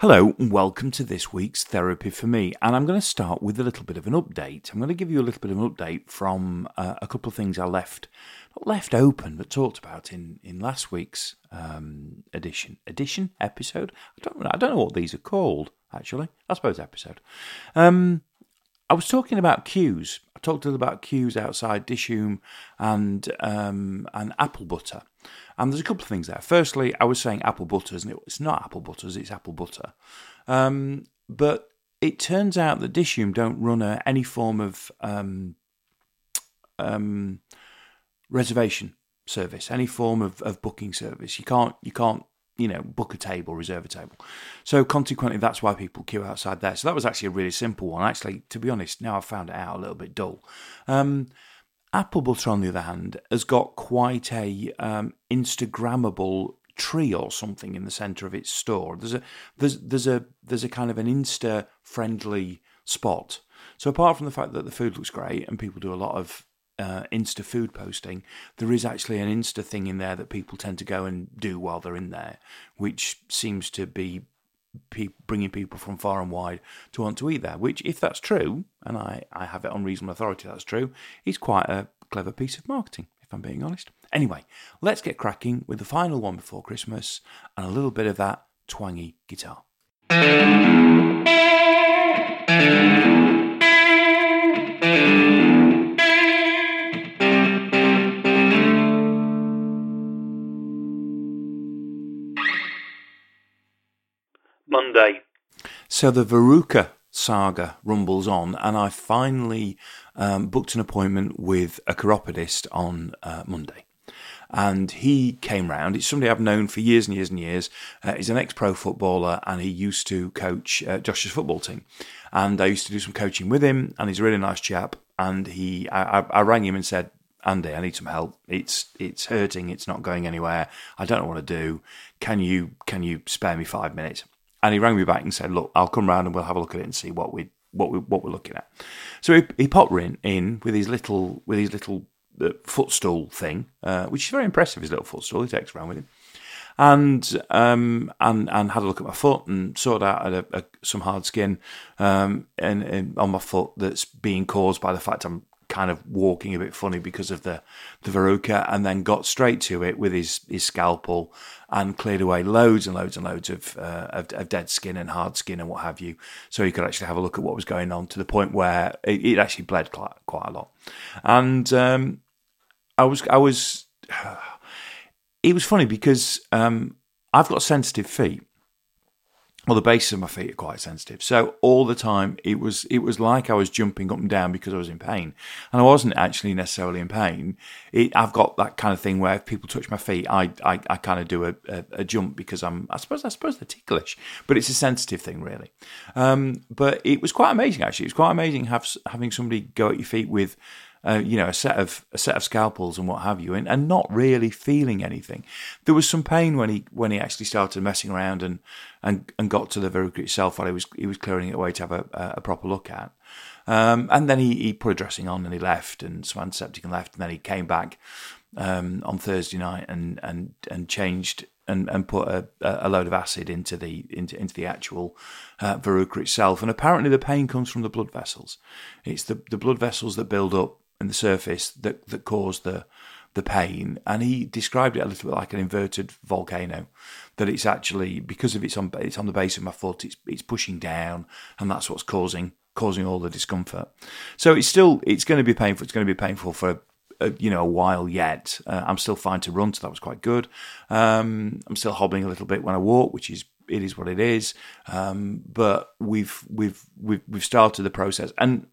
Hello, and welcome to this week's Therapy for Me. And I'm going to start with a little bit of an update. I'm going to give you a little bit of an update from uh, a couple of things I left, not left open, but talked about in, in last week's um, edition, edition episode. I don't, I don't know what these are called, actually. I suppose episode. Um, I was talking about queues. I talked a little about queues outside Dishoom and um, and apple butter. And there's a couple of things there. Firstly, I was saying apple butters, and it's not apple butters, it's apple butter. Um, but it turns out that Dishoom don't run a, any form of um, um, reservation service, any form of, of booking service. You can't you can't you know book a table, reserve a table. So consequently, that's why people queue outside there. So that was actually a really simple one. Actually, to be honest, now I've found it out a little bit dull. Um, Apple butter, on the other hand, has got quite a um, Instagrammable tree or something in the centre of its store. There's a there's there's a there's a kind of an Insta friendly spot. So apart from the fact that the food looks great and people do a lot of uh, Insta food posting, there is actually an Insta thing in there that people tend to go and do while they're in there, which seems to be pe- bringing people from far and wide to want to eat there. Which, if that's true, and I, I have it on reasonable authority that's true, is quite a clever piece of marketing, if I'm being honest. Anyway, let's get cracking with the final one before Christmas and a little bit of that twangy guitar. So the Verruca saga rumbles on, and I finally um, booked an appointment with a chiropodist on uh, Monday. And he came round. It's somebody I've known for years and years and years. Uh, he's an ex-pro footballer, and he used to coach uh, Josh's football team. And I used to do some coaching with him, and he's a really nice chap. And he, I, I, I rang him and said, Andy, I need some help. It's it's hurting. It's not going anywhere. I don't know what to do. Can you can you spare me five minutes? And he rang me back and said, "Look, I'll come round and we'll have a look at it and see what we what we what we're looking at." So he, he popped in in with his little with his little uh, footstool thing, uh, which is very impressive. His little footstool, he takes around with him, and um and and had a look at my foot and sorted out a, a, some hard skin um and, and on my foot that's being caused by the fact I'm kind of walking a bit funny because of the the verruca, and then got straight to it with his his scalpel and cleared away loads and loads and loads of, uh, of, of dead skin and hard skin and what have you, so he could actually have a look at what was going on to the point where it, it actually bled quite, quite a lot, and um, I was I was it was funny because um, I've got sensitive feet well, the bases of my feet are quite sensitive. So all the time, it was it was like I was jumping up and down because I was in pain, and I wasn't actually necessarily in pain. It, I've got that kind of thing where if people touch my feet, I I, I kind of do a, a, a, jump because I'm I suppose I suppose they're ticklish, but it's a sensitive thing really. Um, but it was quite amazing actually. It was quite amazing have, having somebody go at your feet with uh, you know, a set of a set of scalpels and what have you, and, and not really feeling anything. There was some pain when he when he actually started messing around and and, and got to the verruca itself while he was he was clearing it away to have a, a proper look at. Um, and then he, he put a dressing on and he left and some antiseptic and left, and then he came back um, on Thursday night and and and changed and, and put a, a load of acid into the into, into the actual uh, verruca itself. And apparently, the pain comes from the blood vessels. It's the, the blood vessels that build up in the surface that that cause the the pain. And he described it a little bit like an inverted volcano. That it's actually because of it's on it's on the base of my foot. It's it's pushing down, and that's what's causing causing all the discomfort. So it's still it's going to be painful. It's going to be painful for a, you know a while yet. Uh, I'm still fine to run, so that was quite good. Um, I'm still hobbling a little bit when I walk, which is it is what it is. Um, but we've we've we've we've started the process, and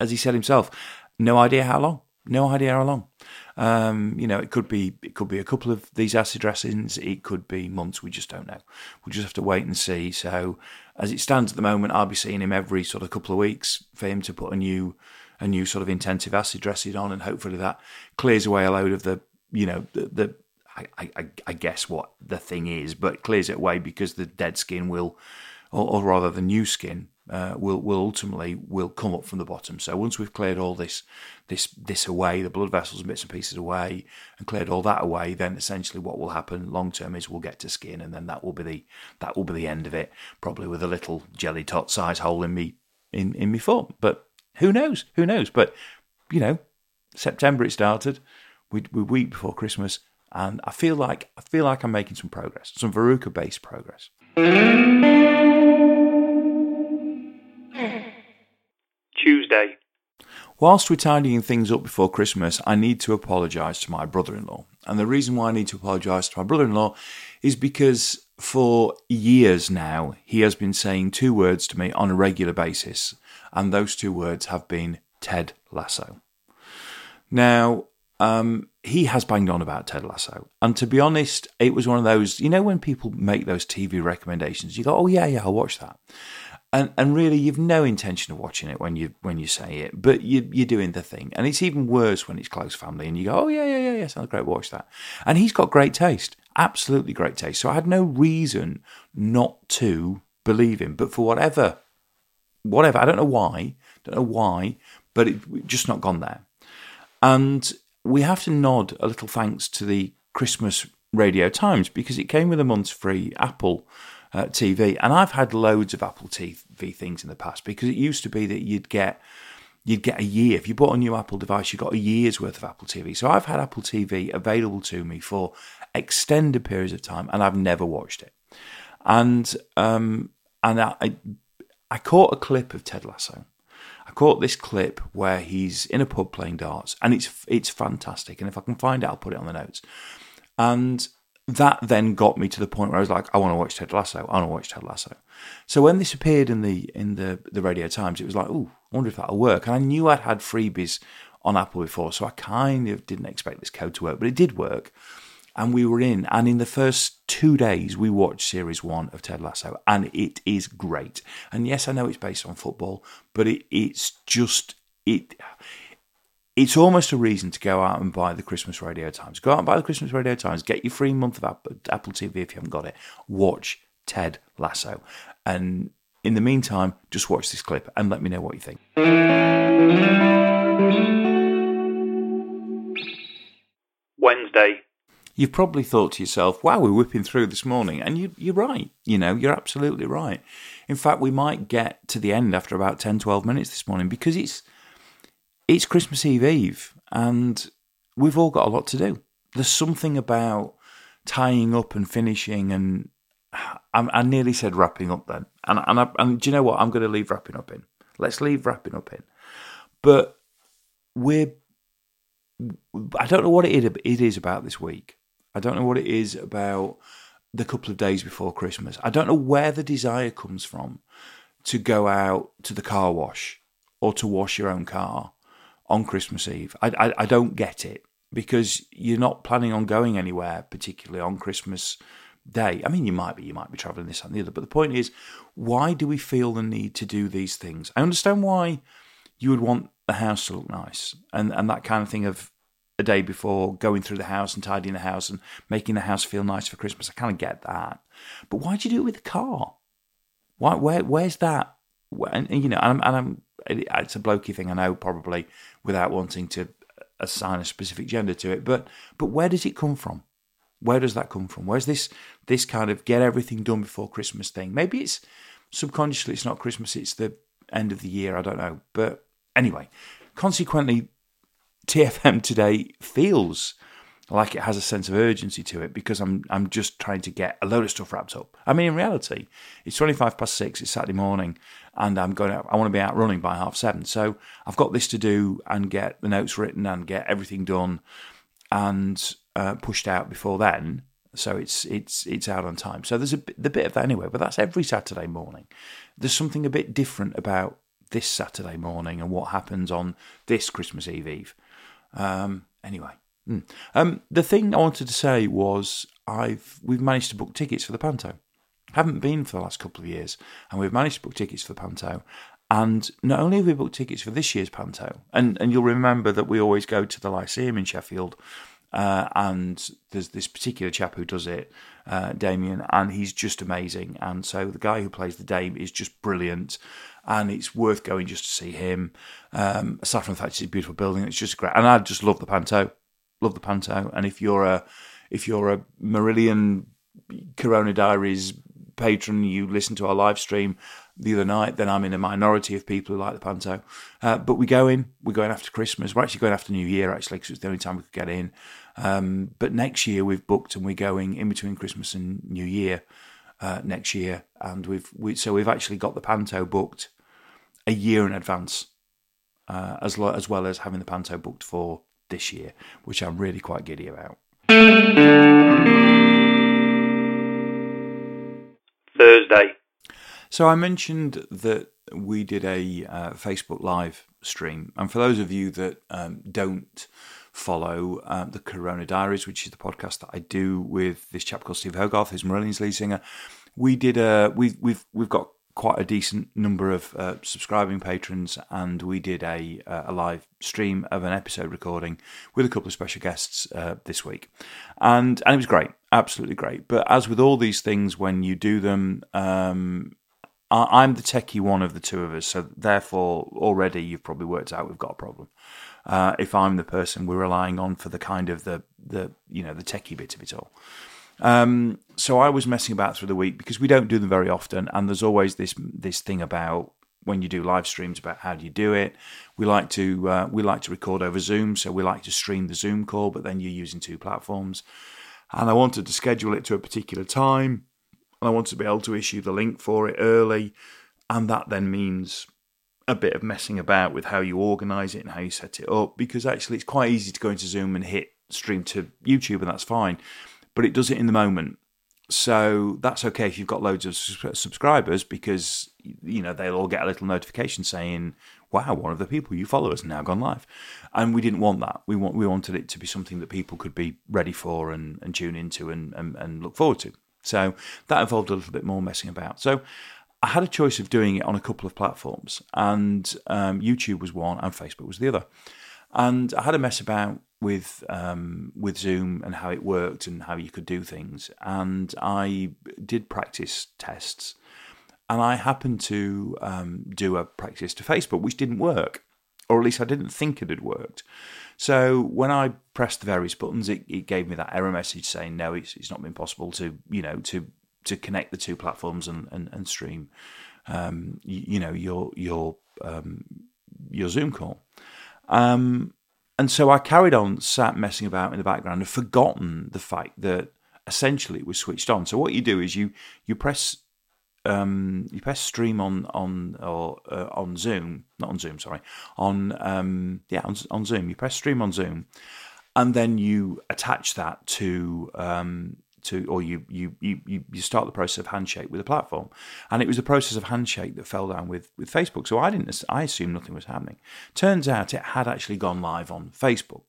as he said himself, no idea how long. No idea how long. Um, you know, it could be it could be a couple of these acid dressings. It could be months. We just don't know. We'll just have to wait and see. So, as it stands at the moment, I'll be seeing him every sort of couple of weeks for him to put a new a new sort of intensive acid dressing on, and hopefully that clears away a load of the you know the, the I, I, I guess what the thing is, but clears it away because the dead skin will, or, or rather the new skin uh, will will ultimately will come up from the bottom. So once we've cleared all this this this away, the blood vessels and bits and pieces away, and cleared all that away, then essentially what will happen long term is we'll get to skin, and then that will be the that will be the end of it. Probably with a little jelly tot size hole in me in in me foot, but who knows? Who knows? But you know, September it started. We we week before Christmas, and I feel like I feel like I'm making some progress, some Verruca based progress. Tuesday. Whilst we're tidying things up before Christmas, I need to apologise to my brother in law. And the reason why I need to apologise to my brother in law is because for years now, he has been saying two words to me on a regular basis. And those two words have been Ted Lasso. Now, um, he has banged on about Ted Lasso. And to be honest, it was one of those, you know, when people make those TV recommendations, you go, oh, yeah, yeah, I'll watch that and and really you've no intention of watching it when you when you say it, but you you're doing the thing, and it's even worse when it's close family, and you go, oh yeah yeah yeah yeah, sounds great, watch that, and he's got great taste, absolutely great taste. So I had no reason not to believe him, but for whatever, whatever, I don't know why, don't know why, but it just not gone there, and we have to nod a little thanks to the Christmas Radio Times because it came with a month's free Apple uh, TV. And I've had loads of Apple TV things in the past because it used to be that you'd get you'd get a year if you bought a new Apple device. You got a year's worth of Apple TV. So I've had Apple TV available to me for extended periods of time, and I've never watched it. And um, and I I caught a clip of Ted Lasso. I caught this clip where he's in a pub playing darts, and it's it's fantastic. And if I can find it, I'll put it on the notes. And that then got me to the point where I was like, I want to watch Ted Lasso. I want to watch Ted Lasso. So when this appeared in the in the the Radio Times, it was like, oh, I wonder if that'll work. And I knew I'd had freebies on Apple before, so I kind of didn't expect this code to work, but it did work. And we were in, and in the first two days, we watched series one of Ted Lasso, and it is great. And yes, I know it's based on football, but it, it's just it it's almost a reason to go out and buy the Christmas Radio Times. Go out and buy the Christmas Radio Times. Get your free month of Apple TV if you haven't got it. Watch Ted Lasso. And in the meantime, just watch this clip and let me know what you think. Wednesday. You've probably thought to yourself, wow, we're whipping through this morning. And you, you're right. You know, you're absolutely right. In fact, we might get to the end after about 10, 12 minutes this morning because it's it's Christmas Eve Eve, and we've all got a lot to do. There's something about tying up and finishing, and I, I nearly said wrapping up then. And and, I, and do you know what? I'm going to leave wrapping up in. Let's leave wrapping up in. But we're. I don't know what it is about this week. I don't know what it is about the couple of days before Christmas. I don't know where the desire comes from to go out to the car wash or to wash your own car on Christmas Eve. I, I, I don't get it because you're not planning on going anywhere, particularly on Christmas Day. I mean, you might be, you might be traveling this and the other, but the point is, why do we feel the need to do these things? I understand why you would want the house to look nice and, and that kind of thing of a day before going through the house and tidying the house and making the house feel nice for Christmas. I kind of get that. But why do you do it with the car? Why, where, where's that? And, you know, and I'm, and I'm it's a blokey thing, I know, probably without wanting to assign a specific gender to it. But but where does it come from? Where does that come from? Where's this this kind of get everything done before Christmas thing? Maybe it's subconsciously it's not Christmas, it's the end of the year. I don't know. But anyway, consequently, TFM today feels like it has a sense of urgency to it because I'm I'm just trying to get a load of stuff wrapped up. I mean, in reality, it's twenty five past six. It's Saturday morning, and I'm going. Out, I want to be out running by half seven. So I've got this to do and get the notes written and get everything done and uh, pushed out before then. So it's it's it's out on time. So there's a the bit of that anyway. But that's every Saturday morning. There's something a bit different about this Saturday morning and what happens on this Christmas Eve Eve. Um, anyway, mm. um, the thing I wanted to say was I've we've managed to book tickets for the Panto haven't been for the last couple of years, and we've managed to book tickets for the Panto. And not only have we booked tickets for this year's Panto, and, and you'll remember that we always go to the Lyceum in Sheffield uh, and there's this particular chap who does it, uh, Damian, and he's just amazing. And so the guy who plays the Dame is just brilliant, and it's worth going just to see him. Um, aside from the fact it's a beautiful building, it's just great, and I just love the panto, love the panto. And if you're a if you're a Marillion Corona Diaries patron, you listen to our live stream the other night, then I'm in a minority of people who like the panto. Uh, but we go in, we're going after Christmas. We're actually going after New Year, actually, because it's the only time we could get in. Um, but next year we've booked and we're going in between Christmas and New Year uh, next year. And we've we, so we've actually got the panto booked a year in advance, uh, as, lo- as well as having the panto booked for this year, which I'm really quite giddy about. Thursday. So I mentioned that we did a uh, Facebook Live stream, and for those of you that um, don't follow uh, the Corona Diaries, which is the podcast that I do with this chap called Steve Hogarth, who's Marillion's lead singer, we did a we we've we've got quite a decent number of uh, subscribing patrons, and we did a a live stream of an episode recording with a couple of special guests uh, this week, and and it was great, absolutely great. But as with all these things, when you do them, um, I, am the techie one of the two of us, so therefore already you've probably worked out we've got a problem. Uh, if I'm the person we're relying on for the kind of the the you know the techie bit of it all. Um, so I was messing about through the week because we don't do them very often, and there's always this this thing about when you do live streams about how do you do it. We like to uh, we like to record over Zoom, so we like to stream the Zoom call, but then you're using two platforms. And I wanted to schedule it to a particular time and I want to be able to issue the link for it early. And that then means a bit of messing about with how you organize it and how you set it up because actually it's quite easy to go into Zoom and hit stream to YouTube and that's fine, but it does it in the moment. So that's okay if you've got loads of subscribers because you know they'll all get a little notification saying, "Wow, one of the people you follow has now gone live," and we didn't want that. We want we wanted it to be something that people could be ready for and, and tune into and, and, and look forward to. So that involved a little bit more messing about. So I had a choice of doing it on a couple of platforms, and um, YouTube was one, and Facebook was the other. And I had a mess about with um, with Zoom and how it worked and how you could do things. And I did practice tests, and I happened to um, do a practice to Facebook, which didn't work, or at least I didn't think it had worked. So when I pressed the various buttons, it, it gave me that error message saying no, it's, it's not been possible to you know to to connect the two platforms and and, and stream, um, you, you, know your your um, your Zoom call. Um, and so I carried on, sat messing about in the background, and forgotten the fact that essentially it was switched on. So what you do is you you press um, you press stream on on or uh, on Zoom, not on Zoom, sorry, on um, yeah on, on Zoom. You press stream on Zoom, and then you attach that to um, to or you you you you start the process of handshake with a platform, and it was the process of handshake that fell down with with Facebook. So I didn't I assumed nothing was happening. Turns out it had actually gone live on Facebook.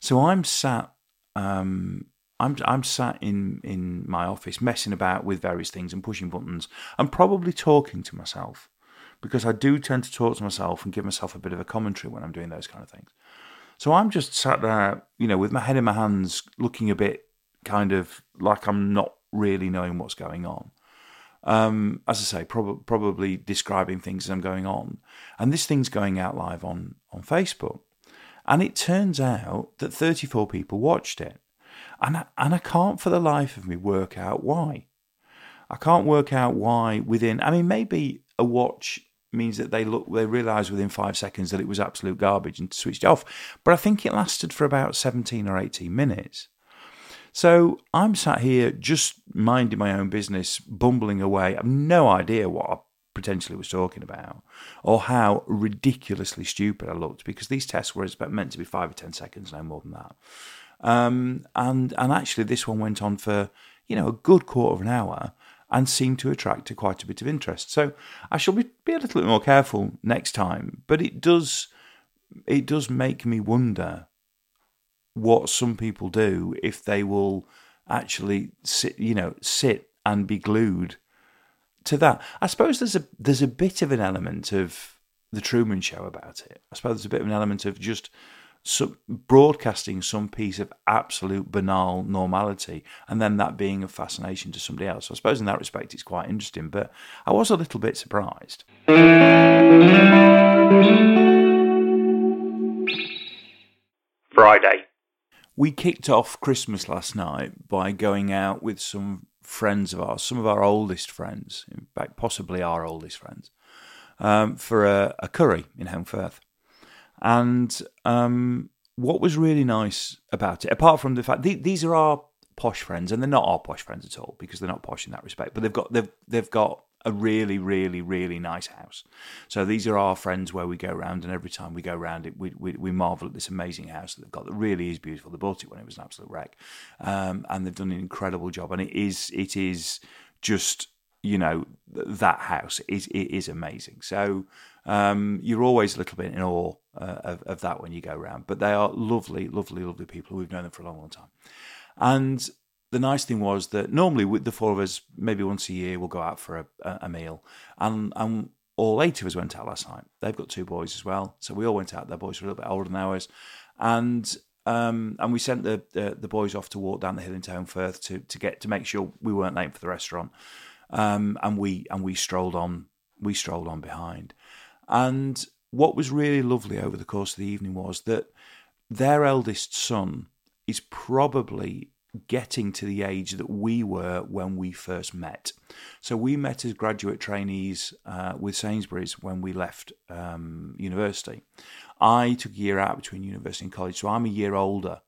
So I'm sat um, I'm I'm sat in in my office messing about with various things and pushing buttons and probably talking to myself because I do tend to talk to myself and give myself a bit of a commentary when I'm doing those kind of things. So I'm just sat there, you know, with my head in my hands, looking a bit kind of like I'm not really knowing what's going on. Um, as I say, prob- probably describing things as I'm going on, and this thing's going out live on on Facebook, and it turns out that 34 people watched it. And I, and I can't for the life of me work out why. I can't work out why within. I mean, maybe a watch means that they look they realise within five seconds that it was absolute garbage and switched off. But I think it lasted for about seventeen or eighteen minutes. So I'm sat here just minding my own business, bumbling away. I've no idea what I potentially was talking about or how ridiculously stupid I looked because these tests were meant to be five or ten seconds, no more than that. Um, and and actually, this one went on for you know a good quarter of an hour and seemed to attract quite a bit of interest. So I shall be, be a little bit more careful next time. But it does it does make me wonder what some people do if they will actually sit you know sit and be glued to that. I suppose there's a there's a bit of an element of the Truman Show about it. I suppose there's a bit of an element of just some, broadcasting some piece of absolute banal normality and then that being a fascination to somebody else. I suppose in that respect it's quite interesting, but I was a little bit surprised. Friday. We kicked off Christmas last night by going out with some friends of ours, some of our oldest friends, in fact, possibly our oldest friends, um, for a, a, curry in Holmfirth. And um, what was really nice about it, apart from the fact th- these are our posh friends, and they're not our posh friends at all because they're not posh in that respect, but they've got they've they've got a really, really, really nice house. So these are our friends where we go around, and every time we go around it, we, we, we marvel at this amazing house that they've got that really is beautiful. They bought it when it was an absolute wreck, um, and they've done an incredible job. And it is it is just you know that house is it is amazing. So um, you're always a little bit in awe uh, of, of that when you go around. But they are lovely, lovely, lovely people. We've known them for a long, long time, and the nice thing was that normally with the four of us, maybe once a year, we'll go out for a, a meal, and and all eight of us went out last night. They've got two boys as well, so we all went out. Their boys are a little bit older than ours, and um, and we sent the, the, the boys off to walk down the hill into Holmfirth to to get to make sure we weren't late for the restaurant, um, and we and we strolled on we strolled on behind, and what was really lovely over the course of the evening was that their eldest son is probably getting to the age that we were when we first met. So we met as graduate trainees uh, with Sainsbury's when we left um, university. I took a year out between university and college, so I'm a year older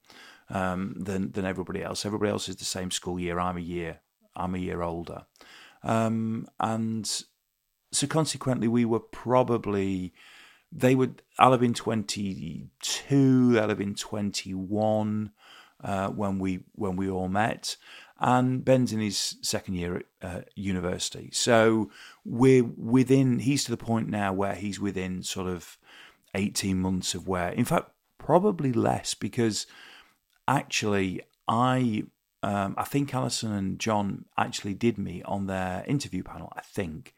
um, than than everybody else. Everybody else is the same school year. I'm a year. I'm a year older, um, and so consequently, we were probably they would. I'll have been 22. They'll have been 21 uh, when we when we all met. And Ben's in his second year at uh, university, so we're within. He's to the point now where he's within sort of eighteen months of where, in fact, probably less because actually I um, I think Alison and John actually did meet on their interview panel. I think,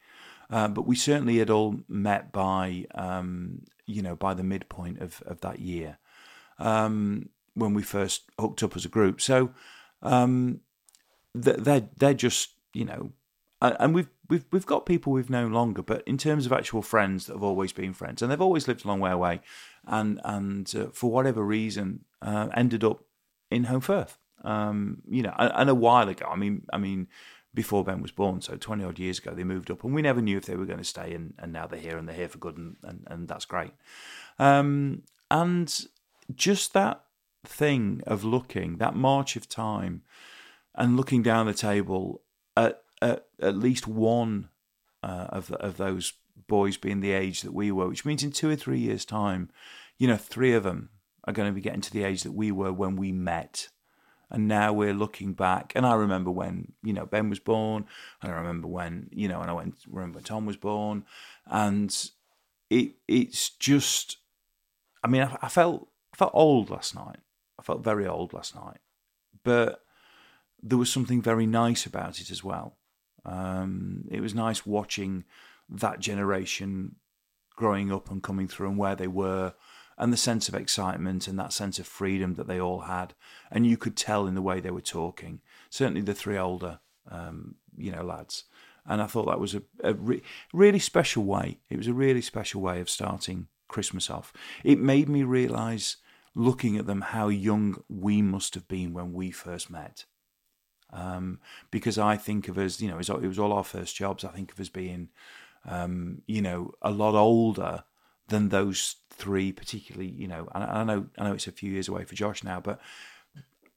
uh, but we certainly had all met by um, you know by the midpoint of of that year. Um, when we first hooked up as a group. So um, they're they're just you know, and we've we've we've got people we've known longer, but in terms of actual friends that have always been friends, and they've always lived a long way away, and and uh, for whatever reason uh, ended up in Holmfirth. Um, you know, and, and a while ago. I mean, I mean before Ben was born, so 20 odd years ago, they moved up, and we never knew if they were going to stay, and, and now they're here, and they're here for good, and, and, and that's great. Um, and just that thing of looking, that march of time, and looking down the table at at, at least one uh, of of those boys being the age that we were, which means in two or three years' time, you know, three of them are going to be getting to the age that we were when we met. And now we're looking back, and I remember when you know Ben was born, and I remember when you know, and I went remember when Tom was born, and it it's just, I mean, I, I felt I felt old last night. I felt very old last night, but there was something very nice about it as well. Um, it was nice watching that generation growing up and coming through and where they were and the sense of excitement and that sense of freedom that they all had. And you could tell in the way they were talking, certainly the three older, um, you know, lads. And I thought that was a, a re- really special way. It was a really special way of starting Christmas off. It made me realise looking at them how young we must have been when we first met. Um, because I think of us, you know, it was all our first jobs. I think of us being, um, you know, a lot older than those three, particularly, you know. And I know, I know it's a few years away for Josh now, but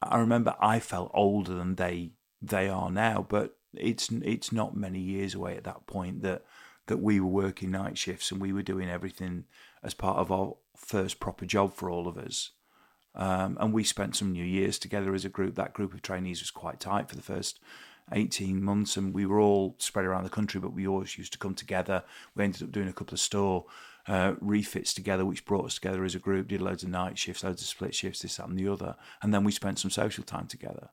I remember I felt older than they they are now. But it's it's not many years away at that point that that we were working night shifts and we were doing everything as part of our first proper job for all of us. Um, and we spent some New Year's together as a group. That group of trainees was quite tight for the first 18 months, and we were all spread around the country, but we always used to come together. We ended up doing a couple of store uh, refits together, which brought us together as a group, did loads of night shifts, loads of split shifts, this, that, and the other. And then we spent some social time together.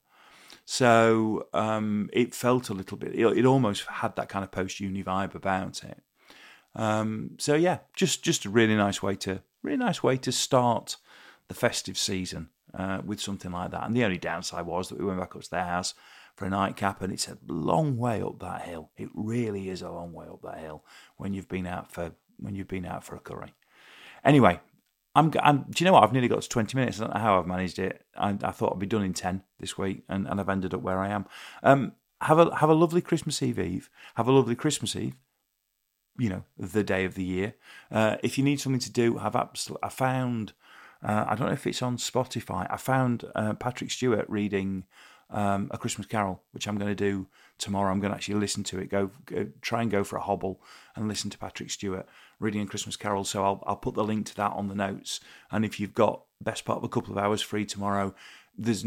So um, it felt a little bit, it, it almost had that kind of post uni vibe about it. Um, so yeah, just just a really nice way to really nice way to start the festive season uh, with something like that. And the only downside was that we went back up to their house for a nightcap, and it's a long way up that hill. It really is a long way up that hill when you've been out for when you've been out for a curry. Anyway, I'm, I'm, do you know what? I've nearly got to 20 minutes. I don't know how I've managed it. I, I thought I'd be done in 10 this week, and, and I've ended up where I am. Um, have a have a lovely Christmas Eve Eve. Have a lovely Christmas Eve. You know, the day of the year. Uh, if you need something to do, have absolutely. I found. Uh, I don't know if it's on Spotify. I found uh, Patrick Stewart reading um, A Christmas Carol, which I'm going to do tomorrow. I'm going to actually listen to it. Go, go, try and go for a hobble and listen to Patrick Stewart reading A Christmas Carol. So I'll I'll put the link to that on the notes. And if you've got best part of a couple of hours free tomorrow, there's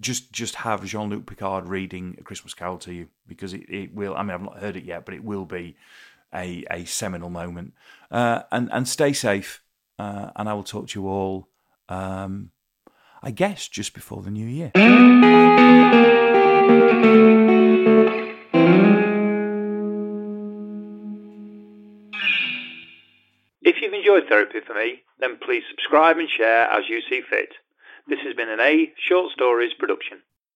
just just have Jean Luc Picard reading A Christmas Carol to you because it, it will. I mean, I've not heard it yet, but it will be a a seminal moment. Uh, and and stay safe. Uh, and I will talk to you all. Um, I guess just before the new year. If you've enjoyed Therapy for Me, then please subscribe and share as you see fit. This has been an A Short Stories production.